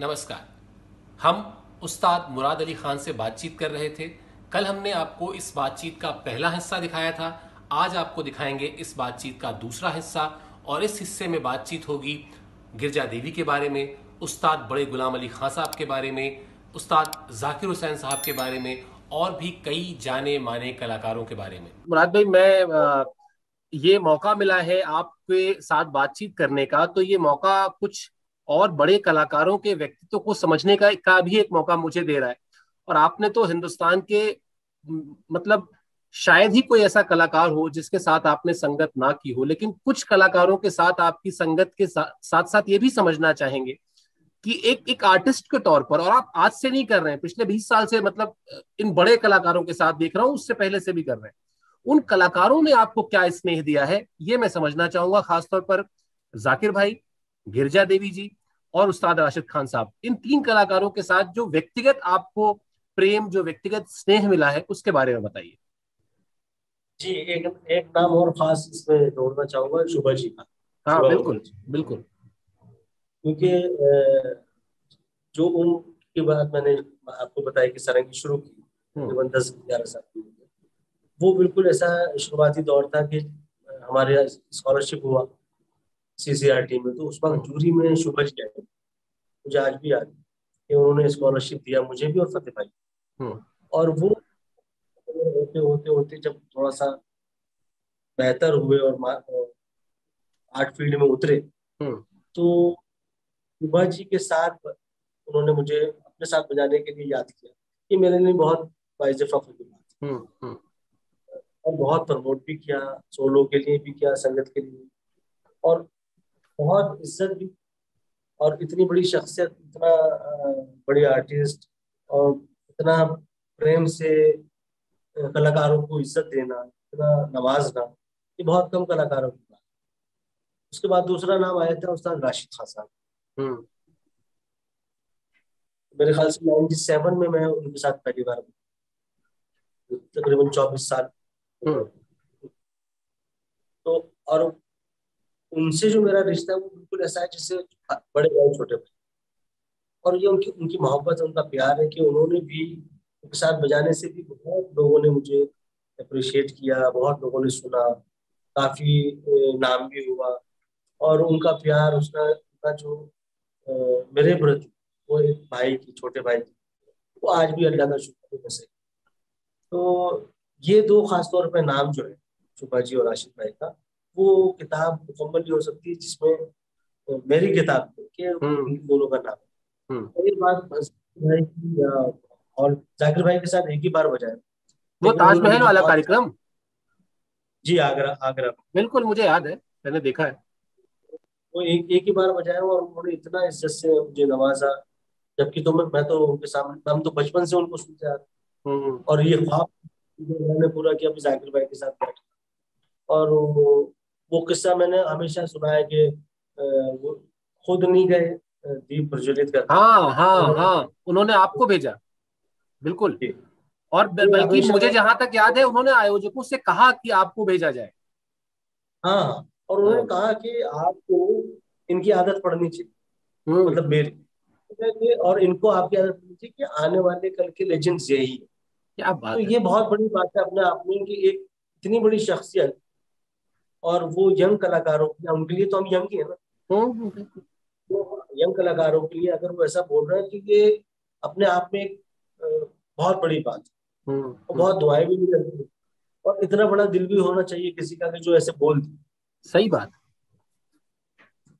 नमस्कार। हम उस्ताद मुराद अली खान से बातचीत कर रहे थे। कल हमने आपको इस बातचीत का पहला हिस्सा दिखाया था। आज आपको दिखाएँगे इस बातचीत का दूसरा हिस्सा और इस हिस्से में बातचीत होगी गिरजा देवी के बारे में, उस्ताद बड़े गुलाम अली खान साहब के बारे में, उस्ताद जाकिर हुसैन साहब के बारे में और भी कई जाने माने कलाकारों के बारे में। मुराद भाई, मैं ये मौका मिला है आपके साथ बातचीत करने का। तो ये मौका कुछ और बड़े कलाकारों के व्यक्तित्व को समझने का का भी एक मौका मुझे दे रहा है। और आपने तो हिंदुस्तान के मतलब शायद ही कोई ऐसा कलाकार हो जिसके साथ आपने संगत ना की हो, लेकिन कुछ कलाकारों के साथ आपकी संगत के साथ साथ ये भी समझना चाहेंगे कि एक एक आर्टिस्ट के तौर पर, और आप आज से नहीं कर रहे हैं, पिछले बीस साल से मतलब इन बड़े कलाकारों के साथ देख रहा हूँ, उससे पहले से भी कर रहे हैं। उन कलाकारों ने आपको क्या स्नेह दिया है, ये मैं समझना चाहूँगा, खासतौर पर जाकिर भाई, गिरजा देवी जी और उस्ताद राशिद खान साहब इन तीन कलाकारों के साथ जो व्यक्तिगत आपको प्रेम जो व्यक्तिगत स्नेह मिला है उसके बारे में बताइए। जी एक एक नाम और खास इसमें जोड़ना चाहूँगा शुभा जी का। हाँ बिल्कुल बिल्कुल। क्योंकि जो उम्र के बाद मैंने आपको बताया कि सरंगी शुरू की हम्म। तकरीबन दस ग्यारह साल की वो बिल्कुल ऐसा शुरुआती दौर था कि हमारे स्कॉलरशिप हुआ सीसीआरटी में तो उस वक्त जूरी में शुभा जी आए। मुझे आज भी याद कि उन्होंने स्कॉलरशिप दिया मुझे भी और फतेह भाई हम्म। और वो होते होते होते जब थोड़ा सा बेहतर हुए और आर्ट फ़ील्ड में उतरे हम्म। तो शुभा जी के साथ उन्होंने मुझे अपने साथ बजाने के लिए याद किया ये मेरे लिए बहुत बाइज फख्र की बात हम्म, और बहुत प्रमोट भी किया सोलो के लिए भी किया संगत के लिए और बहुत इज़्ज़त भी और इतनी बड़ी शख्सियत इतना बड़ी आर्टिस्ट और इतना प्रेम से कलाकारों को इज़्ज़त देना इतना नवाजना ये बहुत कम कलाकारों की बात उसके बाद दूसरा नाम आया था उस्ताद राशिद खान साहब हम्म। मेरे ख्याल से नाइनटी सेवन में मैं उनके साथ पहली बार तकरीबन चौबीस साल हम्म। तो और उनसे जो मेरा रिश्ता है वो बिल्कुल ऐसा है जैसे बड़े भाई छोटे भाई। और ये उनकी उनकी मोहब्बत उनका प्यार है कि उन्होंने भी उनके साथ बजाने से भी बहुत लोगों ने मुझे अप्रिशिएट किया बहुत लोगों ने सुना काफ़ी नाम भी हुआ। और उनका प्यार उसका उनका जो आ, मेरे प्रति वो एक भाई की छोटे भाई की वो आज भी अल्लाह का शुक्र है तो ये दो खासतौर पर नाम जो है सुबा जी और आशिफ भाई का वो किताब मुकम्मल नहीं हो सकती जिसमें मेरी किताब के हम्म। दोनों का नाम। है हम्म। बात भाई की और जाकिर भाई के साथ एक ही बार बजाया। वो ताजमहल वाला कार्यक्रम? जी आगरा आगरा। बिल्कुल मुझे याद है मैंने देखा है। वो एक एक ही बार बजाया और उन्होंने इतना इज़्ज़त से मुझे नवाजा जबकि तो मैं मैं तो उनके सामने हम तो बचपन से उनको सुनते आ हम्म। और ये ख्वाब मैंने पूरा किया जाकिर भाई के साथ बैठ और वो किस्सा मैंने हमेशा सुना है कि वो खुद नहीं गए दीप प्रज्वलित कर हाँ हाँ हाँ उन्होंने आपको भेजा। बिल्कुल। और बल्कि मुझे जहाँ तक याद है उन्होंने आयोजकों से कहा कि आपको भेजा जाए। हाँ और उन्होंने हाँ। कहा कि आपको इनकी आदत पड़नी चाहिए। हम्म। मतलब मेरी और इनको आपकी आदत पड़नी चाहिए कि आने वाले कल के लेजेंड्स यही है। क्या बात तो ये बहुत बड़ी बात है अपने आप में कि एक इतनी बड़ी शख्सियत और वो यंग कलाकारों के उनके लिए तो हम यंग ही है ना। तो यंग कलाकारों के लिए अगर वो ऐसा बोल रहे हैं कि ये अपने आप में एक बहुत बड़ी बात है। हम्म, और बहुत दुआएँ भी करती। और इतना बड़ा दिल भी होना चाहिए किसी का कि जो ऐसे बोल दे। सही बात।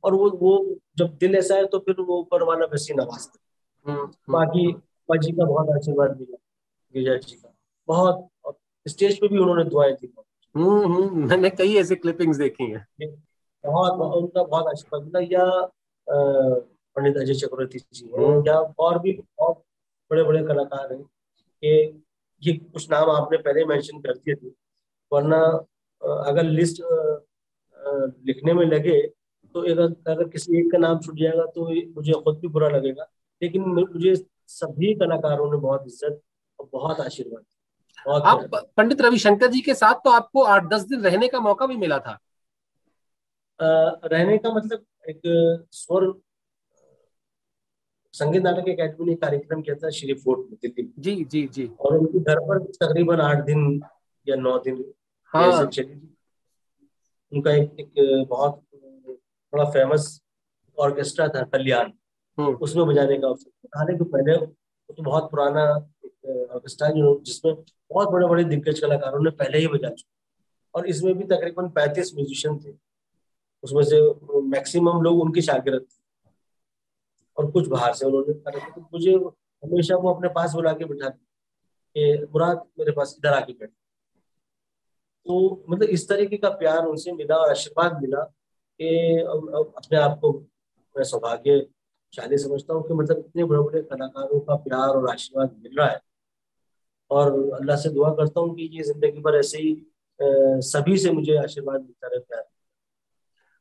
और वो वो जब दिल ऐसा है तो फिर वो ऊपर वाला वैसे नवाजते हम्म, हम्म। बाकी जी का बहुत आशीर्वाद मिला गिरजा जी का। बहुत स्टेज पे भी उन्होंने दुआएँ दी। हम्म, हम्म मैंने कई ऐसे क्लिपिंग्स देखी हैं। बहुत उनका बहुत अच्छा मिला या पंडित अजय चक्रवर्ती जी हैं हम्म। या और भी बहुत बड़े बड़े कलाकार हैं कि ये कुछ नाम आपने पहले मेंशन कर दिए थे वरना अगर लिस्ट लिखने में लगे तो अगर अगर किसी एक का नाम छूट जाएगा तो मुझे खुद भी बुरा लगेगा। लेकिन मुझे सभी कलाकारों ने बहुत इज़्ज़त और बहुत आशीर्वाद आप पंडित रविशंकर जी के साथ तो आपको आठ दस दिन रहने का मौका भी मिला था। आ, रहने का मतलब एक स्वर संगीत नाटक अकेडमी ने कार्यक्रम किया था श्री फोर्ट में दिल्ली जी जी जी। और उनके घर पर तकरीबन आठ दिन या नौ दिन हाँ। चली। थी उनका एक, एक बहुत बड़ा फ़ेमस ऑर्केस्ट्रा था कल्याण। हम्म। उसमें बजाने का अवसर हालाँकि पहले तो बहुत पुराना ऑर्केस्ट्रा जिसमें बहुत बड़े बड़े दिग्गज कलाकारों ने पहले ही बजा चुके और इसमें भी तकरीबन पैंतीस म्यूजिशियन थे। उसमें से मैक्सिमम लोग उनके शागिर्द थे। और कुछ बाहर से उन्होंने तो मुझे हमेशा वो अपने पास बुला के बिठा कि, मुराद, मेरे पास इधर आके बैठ। तो मतलब इस तरीके का प्यार उनसे मिला और आशीर्वाद मिला कि अपने आप को मैं सौभाग्यशाली समझता हूँ कि मतलब इतने बड़े बड़े कलाकारों का प्यार और आशीर्वाद मिल रहा है। और अल्लाह से दुआ करता हूँ कि ये ज़िंदगी भर ऐसे ही सभी से मुझे आशीर्वाद मिलता रहे प्यार।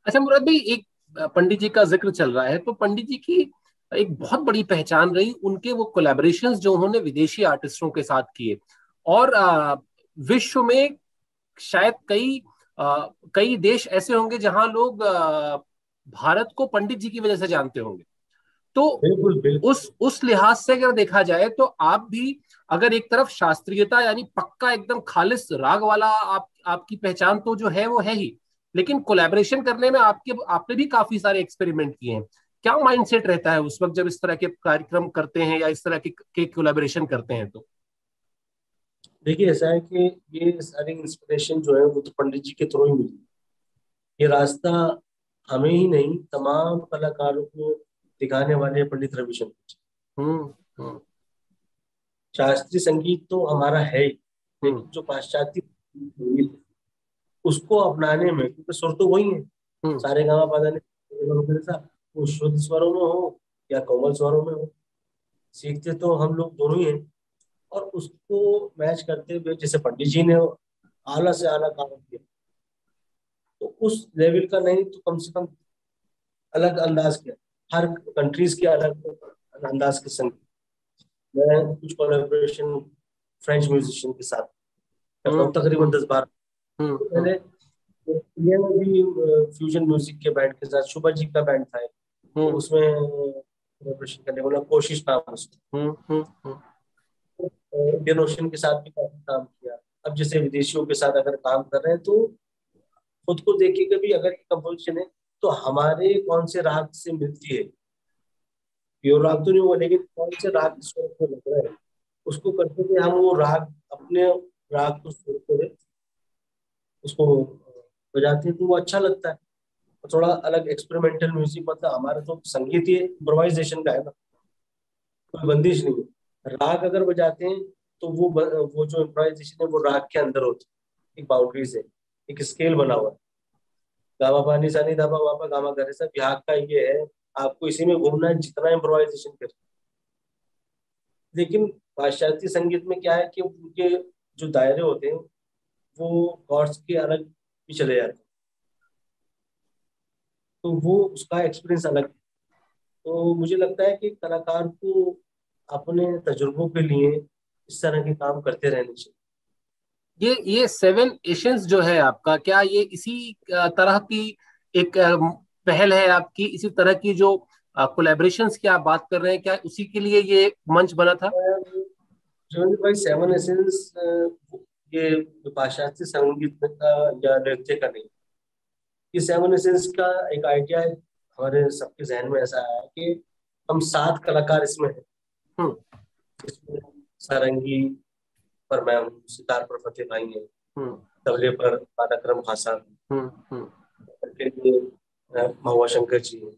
अच्छा मुराद भाई, एक पंडित जी का ज़िक्र चल रहा है तो पंडित जी की एक बहुत बड़ी पहचान रही, उनके वो कोलेबोरेशन जो उन्होंने विदेशी आर्टिस्टों के साथ किए, और विश्व में शायद कई कई देश ऐसे होंगे जहाँ लोग भारत को पंडित जी की वजह से जानते होंगे। तो बिल्कुल, बिल्कुल. उस उस लिहाज से अगर देखा जाए तो आप भी अगर एक तरफ़ शास्त्रीयता यानी पक्का एकदम खालिस राग वाला आप आपकी पहचान तो जो है वो है ही लेकिन कोलैबोरेशन करने में आपके आपने भी काफ़ी सारे एक्सपेरिमेंट किए हैं। क्या माइंडसेट रहता है उस वक्त जब इस तरह के कार्यक्रम करते हैं या इस तरह के, के कोलैबोरेशन करते हैं तो? देखिए ऐसा है कि ये सारी इंस्पिरेशन जो है वो तो पंडित जी के थ्रू ही मिली। ये रास्ता हमें ही नहीं तमाम कलाकारों को दिखाने वाले पंडित रविशंकर जी। हम्म, हम्म। शास्त्रीय संगीत तो हमारा है ही लेकिन हम्म। जो पाश्चात्य उसको अपनाने में क्योंकि सुर तो वही है। सारे गाँव पादाने वो शुद्ध स्वरों में हो या कोमल स्वरों में हो सीखते तो हम लोग दोनों ही हैं। और उसको मैच करते हुए जैसे पंडित जी ने आला से आला काम किया तो उस लेवल का नहीं तो कम से कम अलग अंदाज किया। हर कंट्रीज़ के अलग अंदाज के संग। मैं कुछ कोलेबोरेशन फ्रेंच म्यूजिशियन के साथ हम्म। तकरीबन दस बार हम्म, तो इंडिया में भी फ्यूजन म्यूज़िक के बैंड के साथ शुभा जी का बैंड था तो उसमें कोलेबोरेशन करने वाला कोशिश नाम उसमें इंडियन ओशन के साथ भी काफ़ी काम किया। अब जैसे विदेशियों के साथ अगर काम कर रहे हैं तो खुद को देखिए कभी अगर कंपोजिशन है तो हमारे कौन से राग से मिलती है? प्योर राग तो नहीं हुआ, लेकिन कौन से राग स्वर को लग रहा है? उसको करते हुए हम वो राग, अपने राग को सुनते हुए उसको बजाते हैं तो वो अच्छा लगता है। थोड़ा अलग एक्सपेरिमेंटल म्यूज़िक मतलब हमारे तो संगीत ही इम्प्रोवाइजेशन का है ना। कोई बंदिश नहीं है। राग अगर बजाते हैं तो वो वो जो इम्प्रोवाइजेशन है, वो राग के अंदर होती है। एक बाउंड्रीज है, एक स्केल बना हुआ है। गामा पानी सानी धाबा वापा गामा करे सब बिहार का ये है, आपको इसी में घूमना है, जितना इम्प्रोवाइजेशन कर लेकिन पाश्चात्य संगीत में क्या है कि उनके जो दायरे होते हैं, वो कॉर्ड्स के अलग भी चले जाते हैं। तो वो उसका एक्सपीरियंस अलग है। तो मुझे लगता है कि कलाकार को अपने तजुर्बों के लिए इस तरह के काम करते रहने चाहिए। ये ये सेवन एशियंस जो है आपका क्या ये इसी तरह की एक पहल है आपकी? इसी तरह की जो कोलेब्रेशन की आप बात कर रहे हैं क्या उसी के लिए ये मंच बना था? भाई सेवन एसेंस ये पाश्चात्य संगीत का या नृत्य का नहीं ये सेवन एसेंस का एक आइडिया हमारे सबके जहन में ऐसा है कि हम सात कलाकार इसमें हैं। इसमें सारंगी पर मैं हूँ सितार पर फतेह भाई है। हम्म। तबले पर पाराक्रम खासा। हम्म, हम्म। महुआ शंकर जी है।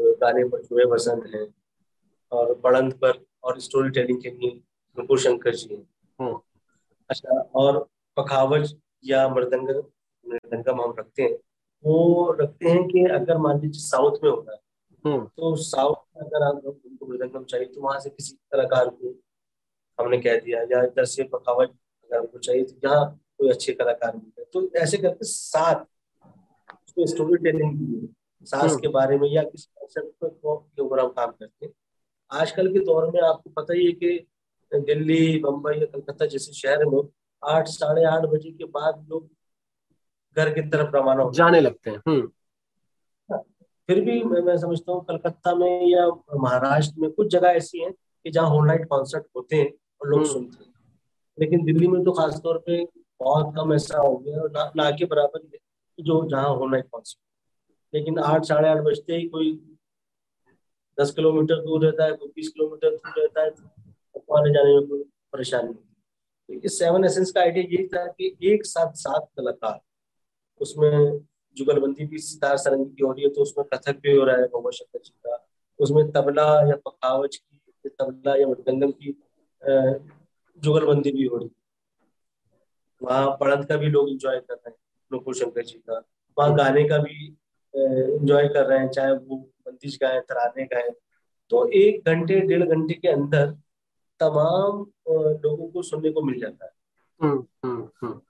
गाने पर चुहे बसंत है। और पड़ंत पर और स्टोरी टेलिंग के लिए नुपुर शंकर जी है। अच्छा और पखावज या मृदंग मृदंगम हम रखते हैं। वो रखते हैं कि अगर मान लीजिए साउथ में होता है हम्म। तो साउथ में अगर आप उनको मृदंगम चाहिए तो वहाँ से किसी कलाकार को हमने कह दिया या इधर से पखावट अगर हमको चाहिए तो यहाँ कोई अच्छे कलाकार मिल तो ऐसे करके साथ उसको स्टोरी टेलिंग की सास हम्म। के बारे में या किसी कॉन्सेप्ट के ऊपर हम काम करते हैं। आजकल के दौर में आपको पता ही है कि दिल्ली बम्बई या कलकत्ता जैसे शहर में आठ साढ़े आठ बजे के बाद लोग घर की तरफ़ रवाना हो। जाने लगते हैं। हम्म। फिर भी मैं, मैं समझता हूँ कलकत्ता में या महाराष्ट्र में कुछ जगह ऐसी हैं कि जहाँ होल नाइट कॉन्सर्ट होते हैं। और लोग हम्म। सुनते हैं। लेकिन दिल्ली में तो खासतौर पे बहुत कम ऐसा हो गया और ना, ना के बराबर जो जहाँ होल नाइट कॉन्सर्ट लेकिन आठ साढ़े आठ बजते ही कोई दस किलोमीटर दूर रहता है कोई बीस किलोमीटर दूर रहता है तो आने जाने में कोई परेशानी नहीं। तो सेवन एसेंस का आइडिया यही था कि एक साथ सात कलाकार उसमें जुगलबंदी भी सितार सरंगी की हो रही है तो उसमें कथक भी हो रहा है मोहम्मद शंकर जी का। उसमें तबला या पखावज की तबला या मटगंदम की जुगलबंदी भी हो रही। वहाँ पढ़ंत का भी लोग इंजॉय कर रहे हैं नुपुर शंकर जी का। वहाँ गाने का भी इंजॉय कर रहे हैं चाहे वो बंदिश गाए तराने गाए। तो एक घंटे डेढ़ घंटे के अंदर तमाम लोगों को सुनने को मिल जाता है। हम्म, हम्म, हम्म।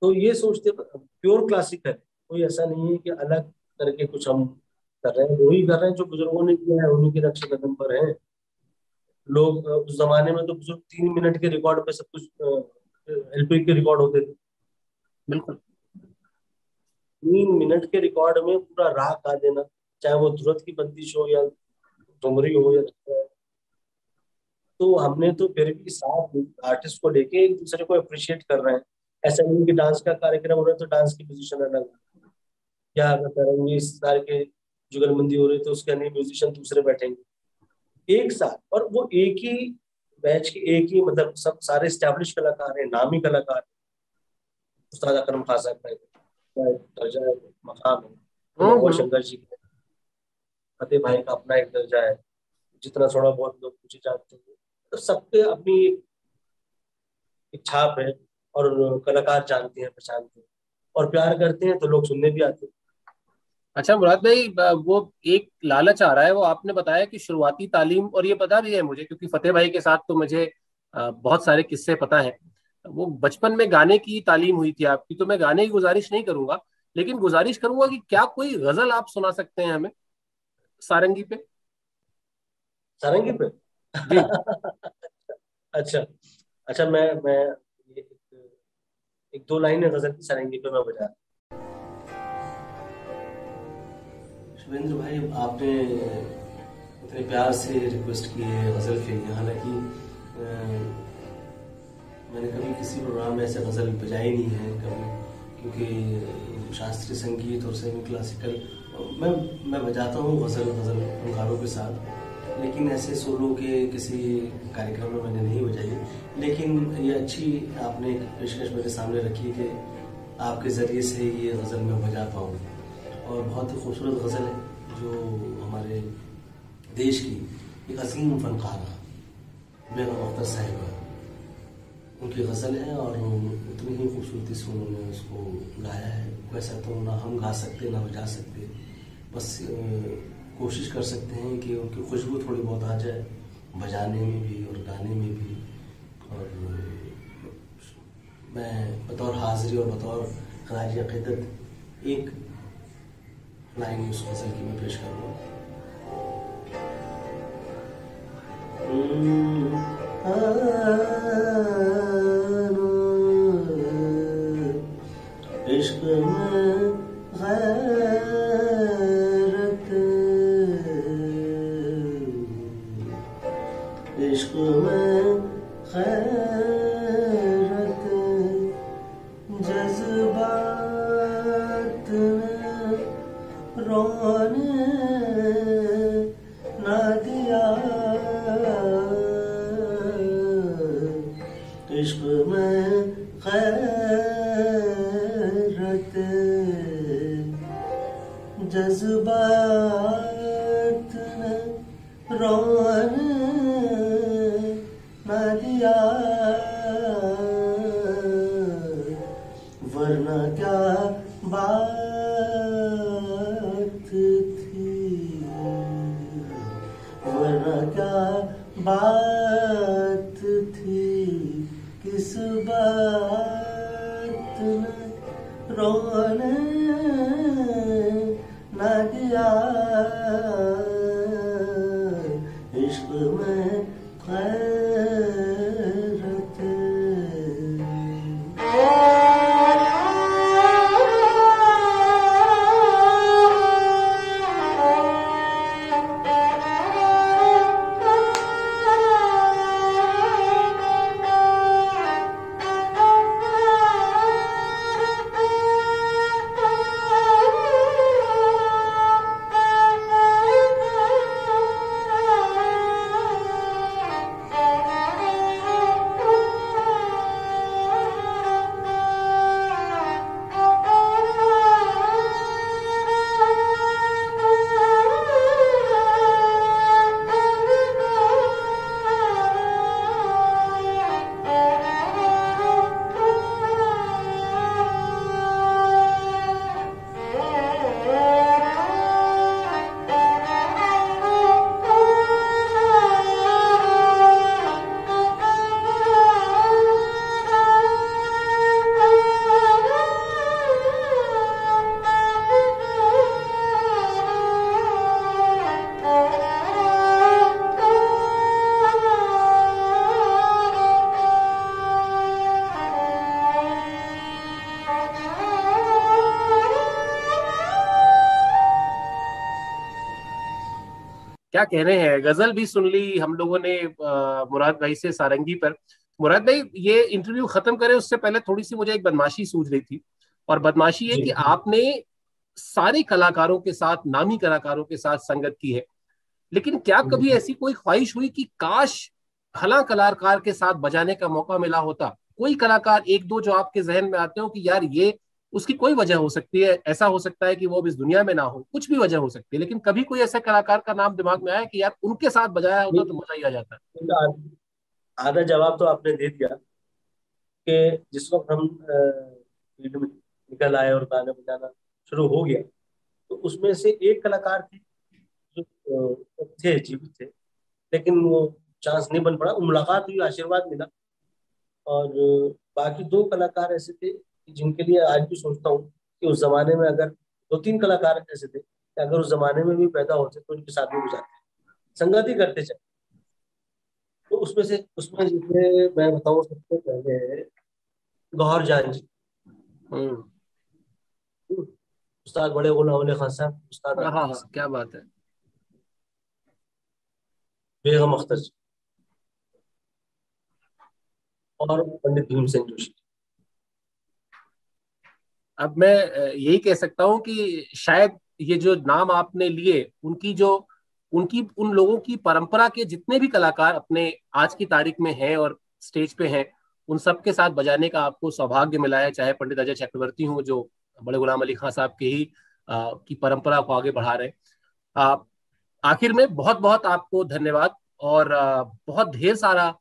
तो ये सोचते प्योर क्लासिकल कोई ऐसा नहीं है कि अलग करके कुछ हम कर रहे हैं। वही कर रहे हैं जो बुज़ुर्गों ने किया है उन्हीं के नक्शे कदम पर है। लोग उस जमाने में तो बुज़ुर्ग तीन मिनट के रिकॉर्ड पे सब कुछ एलपी के रिकॉर्ड होते थे। बिल्कुल। तीन मिनट के रिकॉर्ड में पूरा राग गा देना चाहे वो ध्रुत की बंदिश हो या डुमरी हो या तो हमने तो फिर भी साथ आर्टिस्ट को लेके एक दूसरे को अप्रिशिएट कर रहे हैं। ऐसा नहीं कि डांस का कार्यक्रम हो रहा है तो डांस की पोजिशन अलग या अगर तरंगी सारे के जुगलबंदी हो रही है तो उसके अन्य म्यूजिशियन दूसरे बैठेंगे। एक साथ और वो एक ही बैच के एक ही मतलब सब सारे स्टैब्लिश कलाकार हैं नामी कलाकार उस्ताद अकरम खान साहब का दर्जा है मकाम है। हम्म। शंकर जी का फतेह भाई का अपना एक दर्जा है। जितना थोड़ा बहुत लोग मुझे जानते हैं तो सबके अपनी एक छाप है और कलाकार जानते हैं पहचानते हैं। और प्यार करते हैं तो लोग सुनने भी आते हैं। अच्छा मुराद भाई वो एक लालच आ रहा है वो आपने बताया कि शुरुआती तालीम और ये पता भी है मुझे क्योंकि फतेह भाई के साथ तो मुझे बहुत सारे किस्से पता है। वो बचपन में गाने की तालीम हुई थी आपकी तो मैं गाने की गुजारिश नहीं करूँगा लेकिन गुजारिश करूँगा कि क्या कोई गज़ल आप सुना सकते हैं हमें? सारंगी पे। सारंगी पे? जी। अच्छा अच्छा मैं मैं एक दो लाइन गज़ल की सारंगी पे मैं बजा शुभेंद्र भाई, आपने इतने प्यार से रिक्वेस्ट की है गज़ल के। हालाँकि मैंने कभी किसी प्रोग्राम में ऐसे गज़ल बजाई नहीं है कभी, क्योंकि शास्त्रीय संगीत और सेमी क्लासिकल मैं मैं बजाता हूँ गज़ल गज़ल फनकारों के साथ। लेकिन ऐसे सोलो के किसी कार्यक्रम में मैंने नहीं बजाई। लेकिन ये अच्छी आपने पेशकश मेरे सामने रखी कि आपके ज़रिए से ये गज़ल मैं बजा पाऊँ। और बहुत ही खूबसूरत गज़ल है, जो हमारे देश की एक अजीम फनकारा बेगम अख्तर साहिबा, उनकी गज़ल है और उतनी ही खूबसूरती से उन्होंने उसको गाया है। वैसा तो ना हम गा सकते, ना बजा सकते। बस कोशिश कर सकते हैं कि उनकी खुशबू थोड़ी बहुत आ जाए, बजाने में भी और गाने में भी। और, मैं बतौर हाजिरी और बतौर खराज अकीदत एक उस गज़ल की मैं पेश करूँगा गैरत जज्बात रोन क्या कह रहे हैं? गज़ल भी सुन ली हम लोगों ने मुराद भाई से सारंगी पर। मुराद भाई ये इंटरव्यू खत्म करें उससे पहले थोड़ी सी मुझे एक बदमाशी सूझ रही थी। और बदमाशी ये कि आपने सारे कलाकारों के साथ नामी कलाकारों के साथ संगत की है। लेकिन क्या। कभी ऐसी कोई ख्वाहिश हुई कि काश हला कलाकार के साथ बजाने का मौका मिला होता? कोई कलाकार एक दो जो आपके जहन में आते हो कि यार ये उसकी कोई वजह हो सकती है, ऐसा हो सकता है कि वो अब इस दुनिया में ना हो, कुछ भी वजह हो सकती है, लेकिन कभी कोई ऐसा कलाकार का नाम दिमाग में आया कि यार उनके साथ बजाया होता तो मज़ा ही आ जाता। आधा जवाब तो आपने दे दिया कि जिस वक्त हम फ़ील्ड में निकल आए और गाने बजाना शुरू हो गया तो उसमें से एक कलाकार थे जो थे, जीवित थे, लेकिन वो चांस नहीं बन पड़ा मुलाकात हुई, आशीर्वाद मिला और बाकी दो कलाकार ऐसे थे जिनके लिए आज भी सोचता हूँ कि उस जमाने में अगर दो तीन कलाकार ऐसे थे कि अगर उस जमाने में भी पैदा होते तो उनके साथ भी गुजारते संगत ही करते चले। तो उसमें से उसमें जिसमें मैं बताऊँ सबसे पहले गौहर जान जी। हम्म। उस्ताद बड़े गुलाम खान साहब उस्ताद हाँ, हाँ हाँ क्या बात है। बेगम अख्तर जी। और पंडित भीमसेन जोशी। अब मैं यही कह सकता हूँ कि शायद ये जो नाम आपने लिए उनकी जो उनकी उन लोगों की परंपरा के जितने भी कलाकार अपने आज की तारीख में हैं और स्टेज पे हैं उन सब के साथ बजाने का आपको सौभाग्य मिला है चाहे पंडित अजय चक्रवर्ती हूँ जो बड़े गुलाम अली खान साहब के ही आ, की परंपरा को आगे बढ़ा रहे आखिर में बहुत बहुत आपको धन्यवाद और आ, बहुत ढेर सारा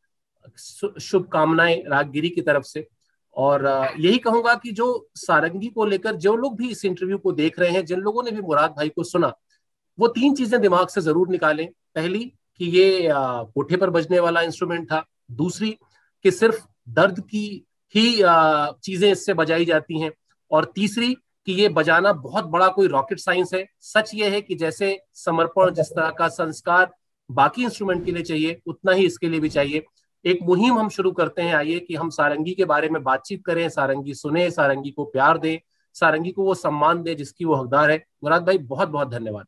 शुभकामनाएँ रागगिरी की तरफ़ से। और यही कहूँगा कि जो सारंगी को लेकर जो लोग भी इस इंटरव्यू को देख रहे हैं, जिन लोगों ने भी मुराद भाई को सुना, वो तीन चीज़ें दिमाग से ज़रूर निकालें। पहली, कि ये कोठे पर बजने वाला इंस्ट्रूमेंट था। दूसरी, कि सिर्फ़ दर्द की ही चीज़ें इससे बजाई जाती हैं। और तीसरी, कि ये बजाना बहुत बड़ा कोई रॉकेट साइंस है। सच ये है कि जैसे समर्पण जिस तरह का संस्कार बाकी इंस्ट्रूमेंट के लिए चाहिए, उतना ही इसके लिए भी चाहिए। एक मुहिम हम शुरू करते हैं आइए कि हम सारंगी के बारे में बातचीत करें, सारंगी सुने, सारंगी को प्यार दें, सारंगी को वो सम्मान दे जिसकी वो हकदार है। मुराद भाई बहुत बहुत धन्यवाद